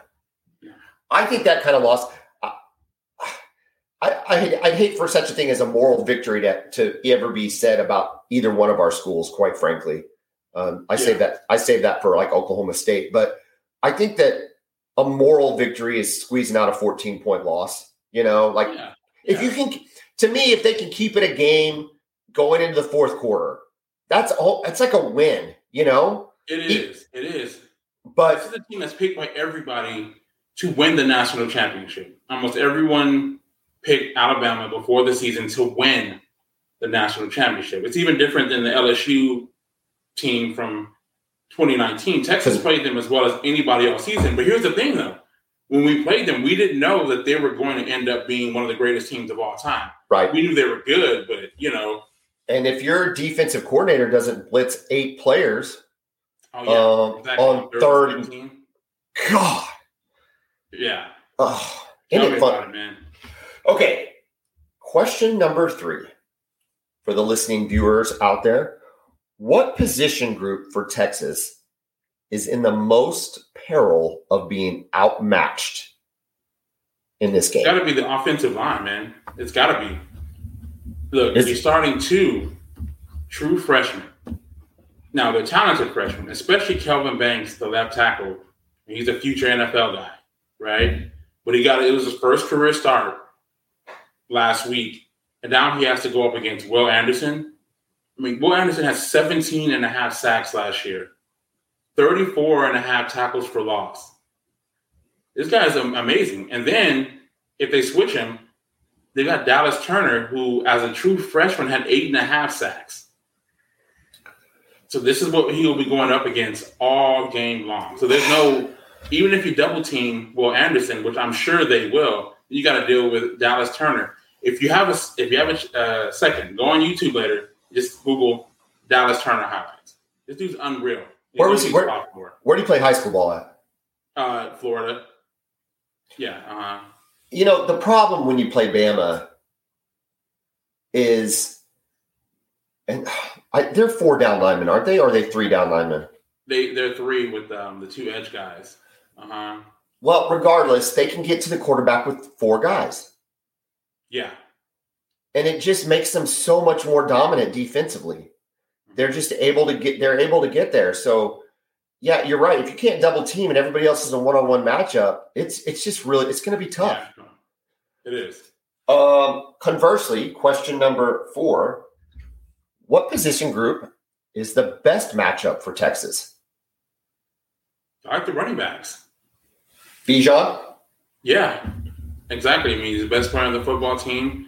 [SPEAKER 1] I think that kind of loss. I, I, I, I'd hate for such a thing as a moral victory to, to ever be said about either one of our schools. Quite frankly, um, I
[SPEAKER 2] Yeah.
[SPEAKER 1] save that. I save that for like Oklahoma State, but I think that a moral victory is squeezing out a 14 point loss. You know, like
[SPEAKER 2] Yeah.
[SPEAKER 1] if you can, to me, if they can keep it a game going into the fourth quarter, that's all. It's like a win. You know,
[SPEAKER 2] It is. It is.
[SPEAKER 1] but
[SPEAKER 2] This is a team that's picked by everybody to win the national championship. Almost everyone picked Alabama before the season to win the national championship. It's even different than the LSU team from 2019. Texas played them as well as anybody all season. But here's the thing, though. When we played them, we didn't know that they were going to end up being one of the greatest teams of all time.
[SPEAKER 1] right.
[SPEAKER 2] We knew they were good, but you know,
[SPEAKER 1] And if your defensive coordinator doesn't blitz eight players
[SPEAKER 2] oh yeah,
[SPEAKER 1] um,
[SPEAKER 2] exactly.
[SPEAKER 1] on
[SPEAKER 2] Third
[SPEAKER 1] third,
[SPEAKER 2] and
[SPEAKER 1] and,
[SPEAKER 2] 17.
[SPEAKER 1] God,
[SPEAKER 2] yeah.
[SPEAKER 1] oh,
[SPEAKER 2] Tell
[SPEAKER 1] it fun?
[SPEAKER 2] it, man.
[SPEAKER 1] Okay, question number three for the listening viewers out there: What position group for Texas is in the most peril of being outmatched in this game?
[SPEAKER 2] It's got to be the offensive line, man. It's got to be. Look,
[SPEAKER 1] Is-
[SPEAKER 2] you're starting two true freshmen. Now they're talented freshmen, especially Kelvin Banks, the left tackle. He's a future NFL guy, right? But he got it was his first career start last week, and now he has to go up against Will Anderson. I mean, Will Anderson has 17 and a half sacks last year, 34 and a half tackles for loss. This guy is amazing. And then if they switch him, they got Dallas Turner, who, as a true freshman, had eight and a half sacks. So this is what he will be going up against all game long. So there's no, even if you double team Will Anderson, which I'm sure they will, you got to deal with Dallas Turner. If you have a, if you have a uh, second, go on YouTube later. Just Google Dallas Turner highlights. This dude's unreal.
[SPEAKER 1] Where was he- where-. Where do you play high school ball at?
[SPEAKER 2] Uh, Florida. Yeah. Uh,
[SPEAKER 1] You know, the problem when you play Bama is, and I, they're four down linemen, aren't they? Or are they three down linemen?
[SPEAKER 2] they they're three with um, the two edge guys. Uh huh.
[SPEAKER 1] Well, regardless, they can get to the quarterback with four guys.
[SPEAKER 2] Yeah.
[SPEAKER 1] And it just makes them so much more dominant defensively. They're just able to get they're able to get there. So yeah, you're right. If you can't double team and everybody else is a one-on-one matchup, it's it's just really it's going to be tough.
[SPEAKER 2] Yeah. It is.
[SPEAKER 1] Um, conversely, question number four What position group is the best matchup for Texas?
[SPEAKER 2] I like the running backs.
[SPEAKER 1] Bijan?
[SPEAKER 2] Yeah, exactly. I mean, he's the best player on the football team.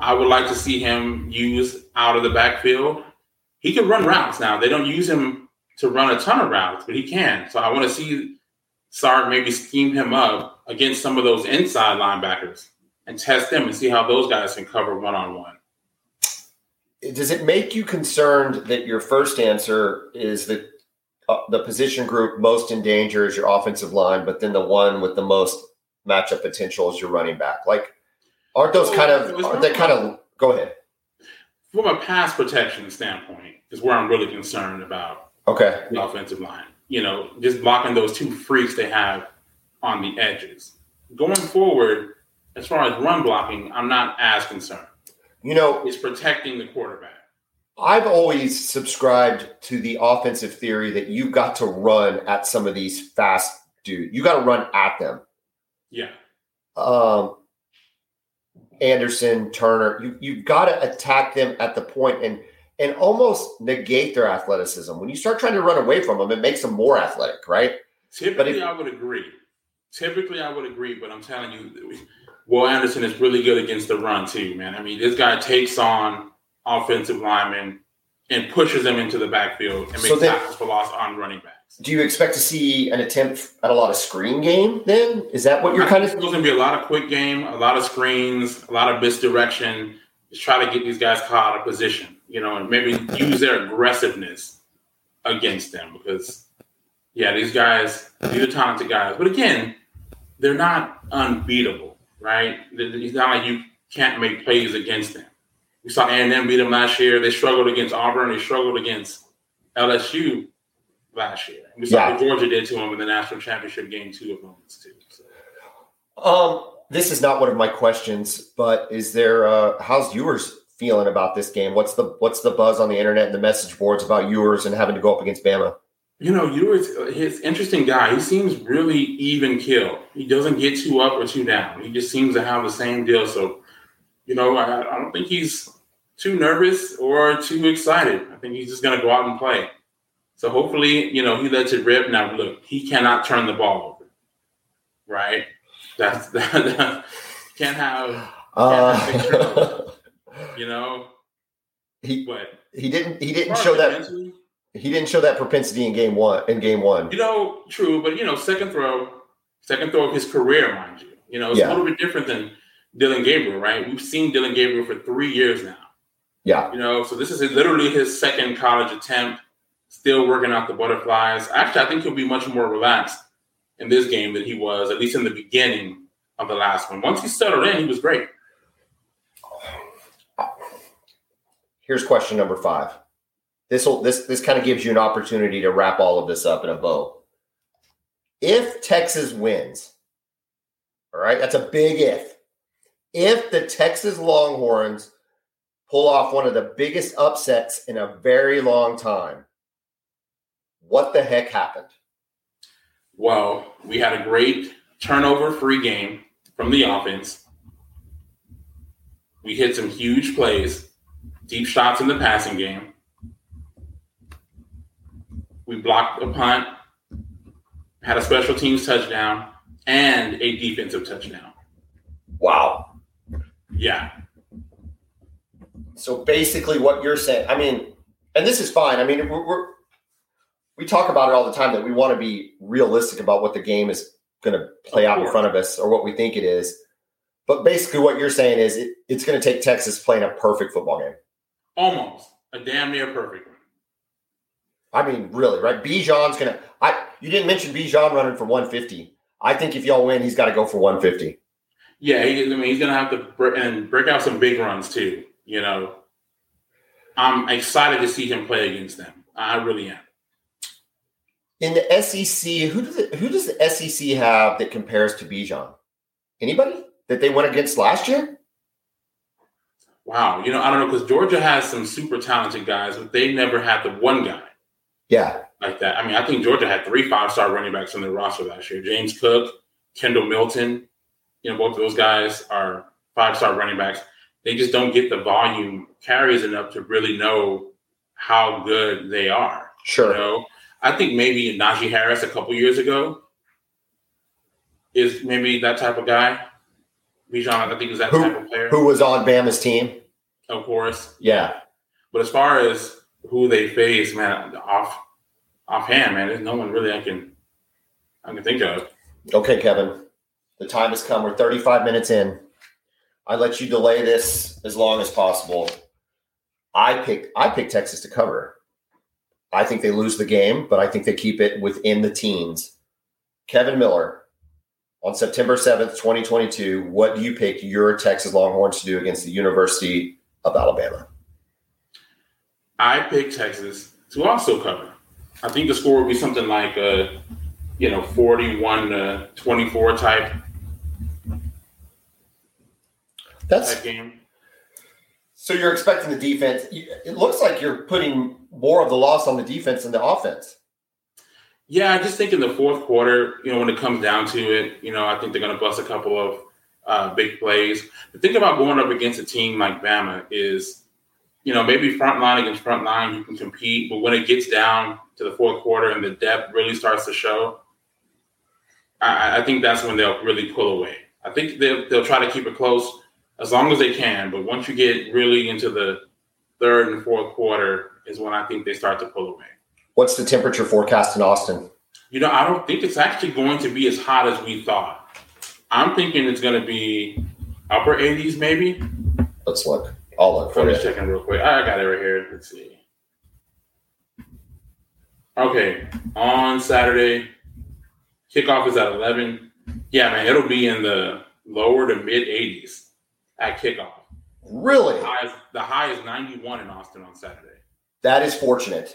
[SPEAKER 2] I would like to see him use out of the backfield. He can run routes now. They don't use him to run a ton of routes, but he can. So I want to see Sark maybe scheme him up against some of those inside linebackers and test them and see how those guys can cover one on one.
[SPEAKER 1] Does it make you concerned that your first answer is that uh, the position group most in danger is your offensive line, but then the one with the most matchup potential is your running back? Like, aren't those kind of aren't they kind of go ahead?
[SPEAKER 2] From a pass protection standpoint, is where I'm really concerned about.
[SPEAKER 1] Okay,
[SPEAKER 2] the offensive line. You know, just blocking those two freaks they have on the edges. Going forward, as far as run blocking, I'm not as concerned.
[SPEAKER 1] You know,
[SPEAKER 2] it's protecting the quarterback.
[SPEAKER 1] I've always subscribed to the offensive theory that you've got to run at some of these fast dudes. You got to run at them.
[SPEAKER 2] Yeah.
[SPEAKER 1] Um, Anderson, Turner, you you've got to attack them at the point and and almost negate their athleticism. When you start trying to run away from them, it makes them more athletic, right?
[SPEAKER 2] Typically, if, I would agree. Typically, I would agree, but I'm telling you, Will Anderson is really good against the run too, man. I mean, this guy takes on offensive linemen and pushes them into the backfield and makes so tackles for loss on running backs.
[SPEAKER 1] Do you expect to see an attempt at a lot of screen game then? Is that what you're kind of?
[SPEAKER 2] There's going to be a lot of quick game, a lot of screens, a lot of misdirection. Just try to get these guys caught out of position, you know, and maybe use their aggressiveness against them because, yeah, these guys, these are talented guys. But again, they're not unbeatable, right? It's not like you can't make plays against them. We saw A&M beat them last year. They struggled against Auburn. They struggled against LSU last year. We saw yeah. what Georgia did to them in the national championship game two opponents too. So.
[SPEAKER 1] Um, this is not one of my questions, but is there uh how's Ewers feeling about this game? What's the what's the buzz on the internet and the message boards about Ewers and having to go up against Bama?
[SPEAKER 2] You know, Ewers, he's interesting guy. He seems really even kill. He doesn't get too up or too down. He just seems to have the same deal. So, you know, I, I don't think he's too nervous or too excited. I think he's just going to go out and play. So hopefully, you know, he lets it rip. Now, look, he cannot turn the ball over, right? That's that, that can't have, uh, have you know.
[SPEAKER 1] He but he didn't he didn't show that he didn't show that propensity in game one in game one.
[SPEAKER 2] You know, true, but you know, second throw, second throw of his career, mind you. You know, it's yeah. a little bit different than Dillon Gabriel, right? We've seen Dillon Gabriel for three years now.
[SPEAKER 1] Yeah.
[SPEAKER 2] You know, so this is literally his second college attempt, still working out the butterflies. Actually, I think he'll be much more relaxed in this game than he was, at least in the beginning of the last one. Once he settled in, he was great.
[SPEAKER 1] Here's question number five. This will this this kind of gives you an opportunity to wrap all of this up in a bow. If Texas wins, all right, that's a big if. If the Texas Longhorns pull off one of the biggest upsets in a very long time. What the heck happened?
[SPEAKER 2] Well, we had a great turnover free game from the offense. We hit some huge plays, deep shots in the passing game. We blocked a punt, had a special teams touchdown, and a defensive touchdown.
[SPEAKER 1] Wow.
[SPEAKER 2] Yeah.
[SPEAKER 1] So basically, what you're saying, I mean, and this is fine. I mean, we're, we're we talk about it all the time that we want to be realistic about what the game is going to play out in front of us or what we think it is. But basically, what you're saying is it, it's going to take Texas playing a perfect football game.
[SPEAKER 2] Almost a damn near perfect one.
[SPEAKER 1] I mean, really, right? Bijan's going to. I you didn't mention Bijan running for 150. I think if y'all win, he's got to go for 150.
[SPEAKER 2] Yeah, he, I mean, he's going to have to break, and break out some big runs too. You know, I'm excited to see him play against them. I really am.
[SPEAKER 1] In the SEC, who does it, who does the SEC have that compares to Bijan? Anybody that they went against last year?
[SPEAKER 2] Wow, you know, I don't know because Georgia has some super talented guys, but they never had the one guy.
[SPEAKER 1] Yeah,
[SPEAKER 2] like that. I mean, I think Georgia had three five star running backs on their roster last year: James Cook, Kendall Milton. You know, both of those guys are five star running backs, they just don't get the volume carries enough to really know how good they are.
[SPEAKER 1] Sure.
[SPEAKER 2] You know, I think maybe Najee Harris a couple years ago is maybe that type of guy. Bijan, I think is that
[SPEAKER 1] Who-
[SPEAKER 2] type of player.
[SPEAKER 1] Who was on Bama's team?
[SPEAKER 2] Of course.
[SPEAKER 1] Yeah.
[SPEAKER 2] But as far as who they face, man, off offhand, man, there's no one really I can I can think of.
[SPEAKER 1] Okay, Kevin. The time has come. We're 35 minutes in. I let you delay this as long as possible. I pick I picked Texas to cover. I think they lose the game, but I think they keep it within the teens. Kevin Miller, on September 7th, 2022, what do you pick your Texas Longhorns to do against the University of Alabama?
[SPEAKER 2] I pick Texas to also cover. I think the score would be something like a you know 41 to 24 type
[SPEAKER 1] That's
[SPEAKER 2] type game.
[SPEAKER 1] So you're expecting the defense. It looks like you're putting more of the loss on the defense than the offense.
[SPEAKER 2] Yeah, I just think in the fourth quarter, you know, when it comes down to it, you know, I think they're going to bust a couple of uh, big plays. The thing about going up against a team like Bama is, you know, maybe front line against front line, you can compete, but when it gets down to the fourth quarter and the depth really starts to show, I, I think that's when they'll really pull away. I think they'll, they'll try to keep it close as long as they can, but once you get really into the third and fourth quarter is when I think they start to pull away.
[SPEAKER 1] What's the temperature forecast in Austin?
[SPEAKER 2] You know, I don't think it's actually going to be as hot as we thought. I'm thinking it's going to be upper 80s, maybe.
[SPEAKER 1] Let's look. I'll look for
[SPEAKER 2] I'm
[SPEAKER 1] you.
[SPEAKER 2] just checking real quick. I got it right here. Let's see. Okay, on Saturday, kickoff is at 11. Yeah, man, it'll be in the lower to mid 80s at kickoff.
[SPEAKER 1] Really?
[SPEAKER 2] The high is, the high is 91 in Austin on Saturday.
[SPEAKER 1] That is fortunate.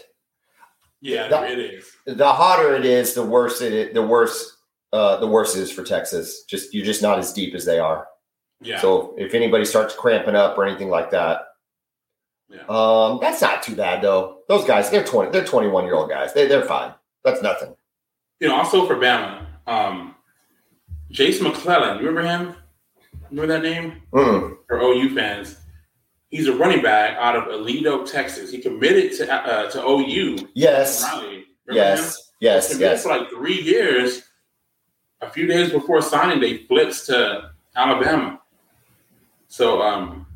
[SPEAKER 2] Yeah,
[SPEAKER 1] That-
[SPEAKER 2] it is.
[SPEAKER 1] The hotter it is, the worse it is, the worse uh, the worse it is for Texas. Just you're just not as deep as they are.
[SPEAKER 2] Yeah.
[SPEAKER 1] So if anybody starts cramping up or anything like that,
[SPEAKER 2] Yeah.
[SPEAKER 1] um, that's not too bad though. Those guys, they're twenty, they're twenty one year old guys. They they're fine. That's nothing.
[SPEAKER 2] you know, also for Bama, um, Jase McClellan, you remember him? Remember that name?
[SPEAKER 1] Mm,
[SPEAKER 2] For OU fans, he's a running back out of Aledo, Texas. He committed to uh, to OU.
[SPEAKER 1] yes,
[SPEAKER 2] Riley. Remember him?
[SPEAKER 1] yes, yes, yes.
[SPEAKER 2] for like three years. A few days before signing, they flips to Alabama. So um,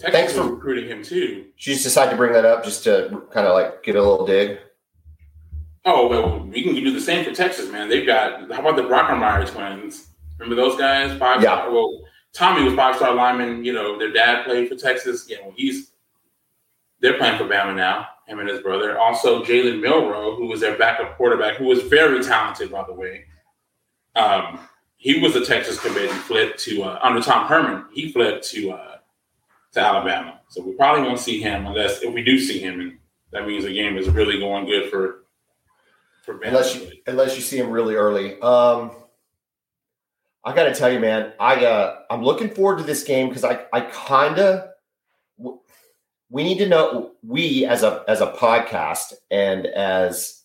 [SPEAKER 1] Thanks
[SPEAKER 2] Texas was
[SPEAKER 1] for-
[SPEAKER 2] recruiting him too.
[SPEAKER 1] You just decide to bring that up just to kind of like get a little dig?
[SPEAKER 2] Oh well, we can do the same for Texas, man. They've got how about the Brockermeyer twins? Remember those guys? Five
[SPEAKER 1] Yeah.
[SPEAKER 2] Well, Tommy was five star lineman. You know, their dad played for Texas. Yeah, well, he's they're playing for Bama now. Him and his brother. Also, Jalen Milroe, who was their backup quarterback, who was very talented, by the way. Um, he was a Texas commit and flipped to uh, under Tom Herman. He flipped to uh, to Alabama. So we probably won't see him unless if we do see him, and that means the game is really going good for for Bama.
[SPEAKER 1] Unless you unless you see him really early. Um, I got to tell you, man, I uh, I'm looking forward to this game because I I kind of we need to know we as a as a podcast and as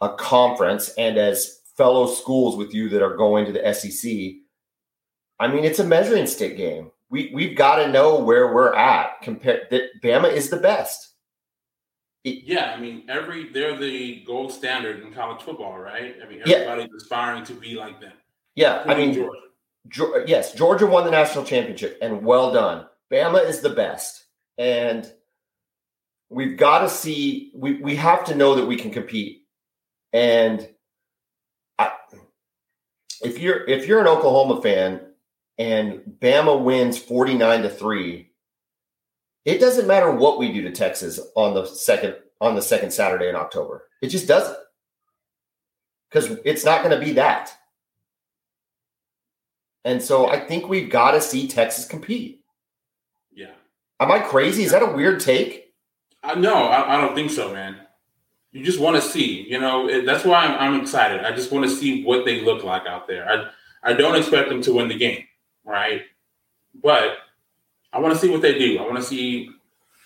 [SPEAKER 1] a conference and as fellow schools with you that are going to the SEC. I mean, it's a measuring stick game. We we've got to know where we're at. Compared that Bama is the best.
[SPEAKER 2] Yeah, I mean, every they're the gold standard in college football, right? I mean,
[SPEAKER 1] Yeah.
[SPEAKER 2] everybody's aspiring to be like them.
[SPEAKER 1] Yeah, I mean,
[SPEAKER 2] Georgia.
[SPEAKER 1] Geor- yes, Georgia won the national championship, and well done. Bama is the best, and we've got to see. We we have to know that we can compete. And I, if you're if you're an Oklahoma fan and Bama wins forty nine to three, it doesn't matter what we do to Texas on the second on the second Saturday in October. It just doesn't, because it's not going to be that. And so I think we've got to see Texas compete.
[SPEAKER 2] Yeah.
[SPEAKER 1] Am I crazy? Is that a weird take?
[SPEAKER 2] I, no, I, I don't think so, man. You just want to see, you know, it, that's why I'm, I'm excited. I just want to see what they look like out there. I, I don't expect them to win the game, right? But I want to see what they do. I want to see,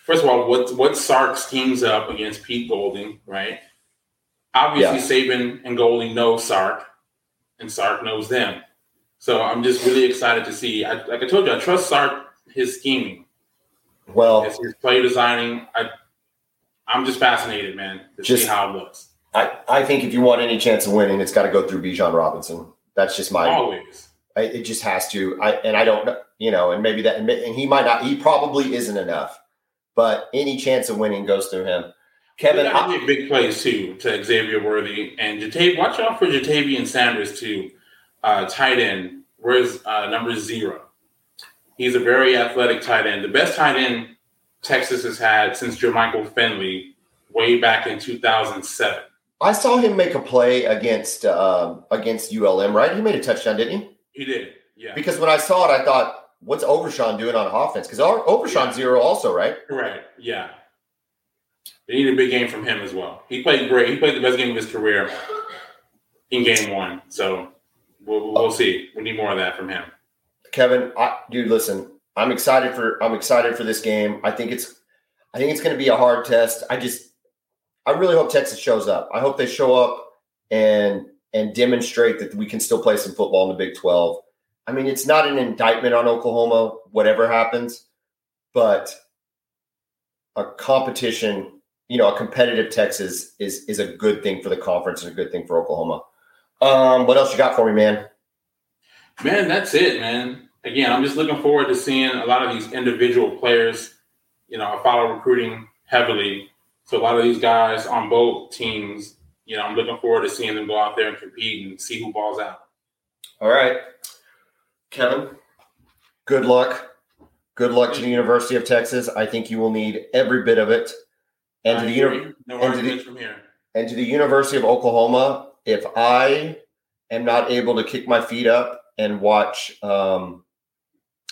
[SPEAKER 2] first of all, what what Sark schemes up against Pete Golding, right? Obviously, Saban and Golding know Sark, and Sark knows them. So I'm just really excited to see. I, like I told you, I trust Sark his scheming.
[SPEAKER 1] Well,
[SPEAKER 2] his, his play designing. I I'm just fascinated, man, to
[SPEAKER 1] Just-
[SPEAKER 2] see how it looks.
[SPEAKER 1] I, I think if you want any chance of winning, it's got to go through Bijan Robinson. That's just my.
[SPEAKER 2] Always.
[SPEAKER 1] I, it just has to. I and I don't know, you know, and maybe that, and he might not. He probably isn't enough, but any chance of winning goes through him. Kevin, I,
[SPEAKER 2] make big plays too to Xavier Worthy and Jatav. Watch out for Ja'Tavion Sanders too, uh, tight end. Where's uh, number zero? He's a very athletic tight end, the best tight end Texas has had since Jermichael Finley way back in 2007.
[SPEAKER 1] I saw him make a play against um, against ULM. Right, he made a touchdown, didn't he?
[SPEAKER 2] He did, yeah,
[SPEAKER 1] Because when I saw it, I thought, "What's Overshawn doing on offense?" Because Overshawn
[SPEAKER 2] Yeah.
[SPEAKER 1] zero also, right?
[SPEAKER 2] correct, yeah. They need a big game from him as well. He played great. He played the best game of his career in game one. So we'll, we'll see. We need more of that from him.
[SPEAKER 1] Kevin, I, dude, listen, I'm excited for I'm excited for this game. I think it's I think it's going to be a hard test. I just I really hope Texas shows up. I hope they show up and and demonstrate that we can still play some football in the Big 12. I mean, it's not an indictment on Oklahoma whatever happens, but a competition, you know, a competitive Texas is is a good thing for the conference and a good thing for Oklahoma. Um, what else you got for me, man?
[SPEAKER 2] Man, that's it, man. Again, I'm just looking forward to seeing a lot of these individual players. You know, I follow recruiting heavily. So a lot of these guys on both teams, you know, I'm looking forward to seeing them go out there and compete and see who balls out.
[SPEAKER 1] All right. Kevin, good luck. Good luck to the University of Texas. I think you will need every bit of it. And to the uni-
[SPEAKER 2] no
[SPEAKER 1] and to the-
[SPEAKER 2] from here.
[SPEAKER 1] and to the University of Oklahoma, if I am not able to kick my feet up and watch um,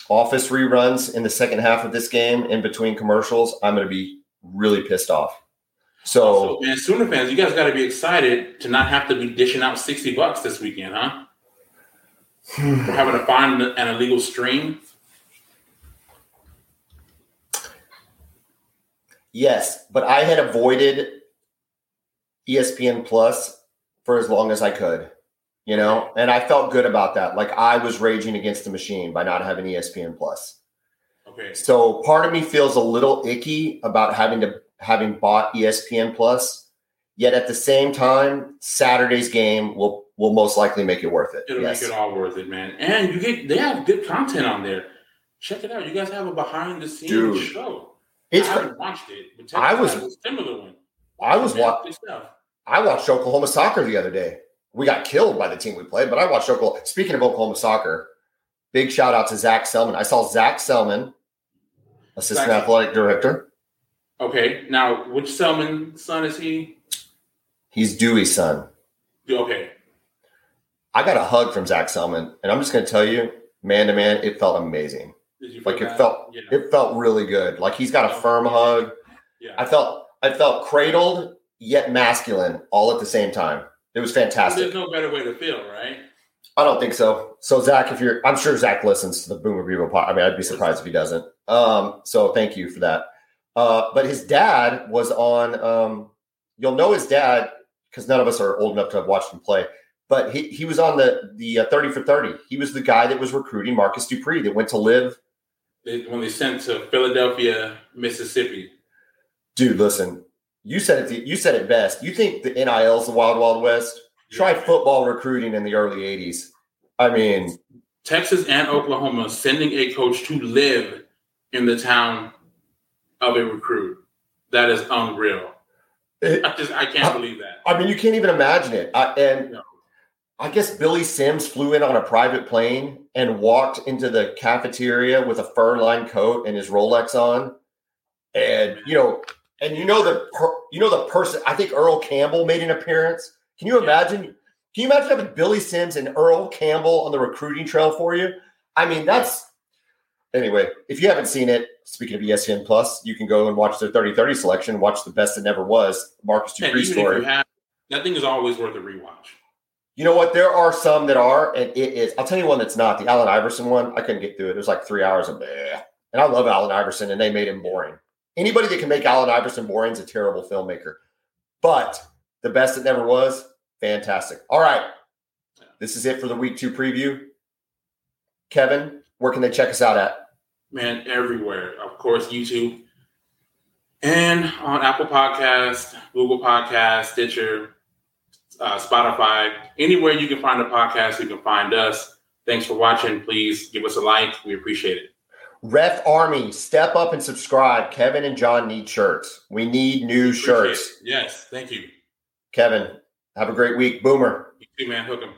[SPEAKER 1] office reruns in the second half of this game in between commercials, I'm going to be really pissed off. So,
[SPEAKER 2] Also, man, Sooner fans, you guys got to be excited to not have to be dishing out 60 bucks this weekend, huh? For having to find an illegal stream.
[SPEAKER 1] yes, but I had avoided ESPN Plus for as long as I could, you know, and I felt good about that. Like I was raging against the machine by not having ESPN Plus.
[SPEAKER 2] Okay.
[SPEAKER 1] So part of me feels a little icky about having to having bought ESPN Plus. Yet at the same time, Saturday's game will will most likely make it worth it.
[SPEAKER 2] It'll
[SPEAKER 1] yes.
[SPEAKER 2] make it all worth it, man. And you get they have good content on there. Check it out. You guys have a behind the scenes
[SPEAKER 1] Dude,
[SPEAKER 2] show.
[SPEAKER 1] It's
[SPEAKER 2] I haven't watched it,
[SPEAKER 1] I was-
[SPEAKER 2] similar one.
[SPEAKER 1] I was wa-
[SPEAKER 2] Good stuff.
[SPEAKER 1] I watched Oklahoma soccer the other day. We got killed by the team we played, but I watched Oklahoma. Speaking of Oklahoma soccer, big shout out to Zach Selmon. I saw Zach Selmon, assistant
[SPEAKER 2] Zach-
[SPEAKER 1] athletic director.
[SPEAKER 2] Okay, now which Selmon son is he?
[SPEAKER 1] He's Dewey's son.
[SPEAKER 2] Okay,
[SPEAKER 1] I got a hug from Zach Selmon, and I'm just going to tell you, man to man, it felt amazing. Like it
[SPEAKER 2] that?
[SPEAKER 1] felt,
[SPEAKER 2] Yeah.
[SPEAKER 1] it felt really good. Like he's got a firm hug.
[SPEAKER 2] yeah.
[SPEAKER 1] I felt, I felt cradled yet masculine all at the same time. It was fantastic.
[SPEAKER 2] There's no better way to feel, right?
[SPEAKER 1] I don't think so. So Zach, if you're, I'm sure Zach listens to the Boomer Bevo pod. I mean, I'd be surprised if he doesn't. Um, so thank you for that. Uh, but his dad was on. Um, you'll know his dad because none of us are old enough to have watched him play. But he he was on the the uh, thirty for thirty. He was the guy that was recruiting Marcus Dupree that went to live.
[SPEAKER 2] When they sent to Philadelphia, Mississippi.
[SPEAKER 1] Dude, listen, you said it. You said it best. You think the NIL is the wild wild west? Try football recruiting in the early '80s. I mean,
[SPEAKER 2] Texas and Oklahoma sending a coach to live in the town of a recruit. That is unreal.
[SPEAKER 1] it,
[SPEAKER 2] I just I can't believe that.
[SPEAKER 1] I mean, you can't even imagine it. I, and
[SPEAKER 2] No.
[SPEAKER 1] I guess Billy Sims flew in on a private plane and walked into the cafeteria with a fur lined coat and his Rolex on. And you know, and you know the per, you know the person. I think Earl Campbell made an appearance. Can you
[SPEAKER 2] Yeah.
[SPEAKER 1] imagine? Can you imagine having Billy Sims and Earl Campbell on the recruiting trail for you? I mean, that's anyway. If you haven't seen it, speaking of ESPN Plus, you can go and watch their 30-30 selection. Watch the best that never was, Marcus Dupree story.
[SPEAKER 2] if you have, that thing is always worth a rewatch.
[SPEAKER 1] You know what? There are some that are, and it is. I'll tell you one that's not. The Allen Iverson one, I couldn't get through it. It was like three hours of bleh. And I love Allen Iverson, and they made him boring. Anybody that can make Allen Iverson boring is a terrible filmmaker. But the best that never was, fantastic. All right. This is it for the week two preview. Kevin, where can they check us out at?
[SPEAKER 2] Man, everywhere. Of course, YouTube and on Apple Podcast, Google Podcast, Stitcher, uh, Spotify, anywhere you can find a podcast, you can find us. Thanks for watching. Please give us a like. We appreciate it.
[SPEAKER 1] Ref Army, step up and subscribe. Kevin and John need shirts. We need new shirts.
[SPEAKER 2] It. Yes, thank you.
[SPEAKER 1] Kevin, have a great week. Boomer.
[SPEAKER 2] You too, man. Hook 'em.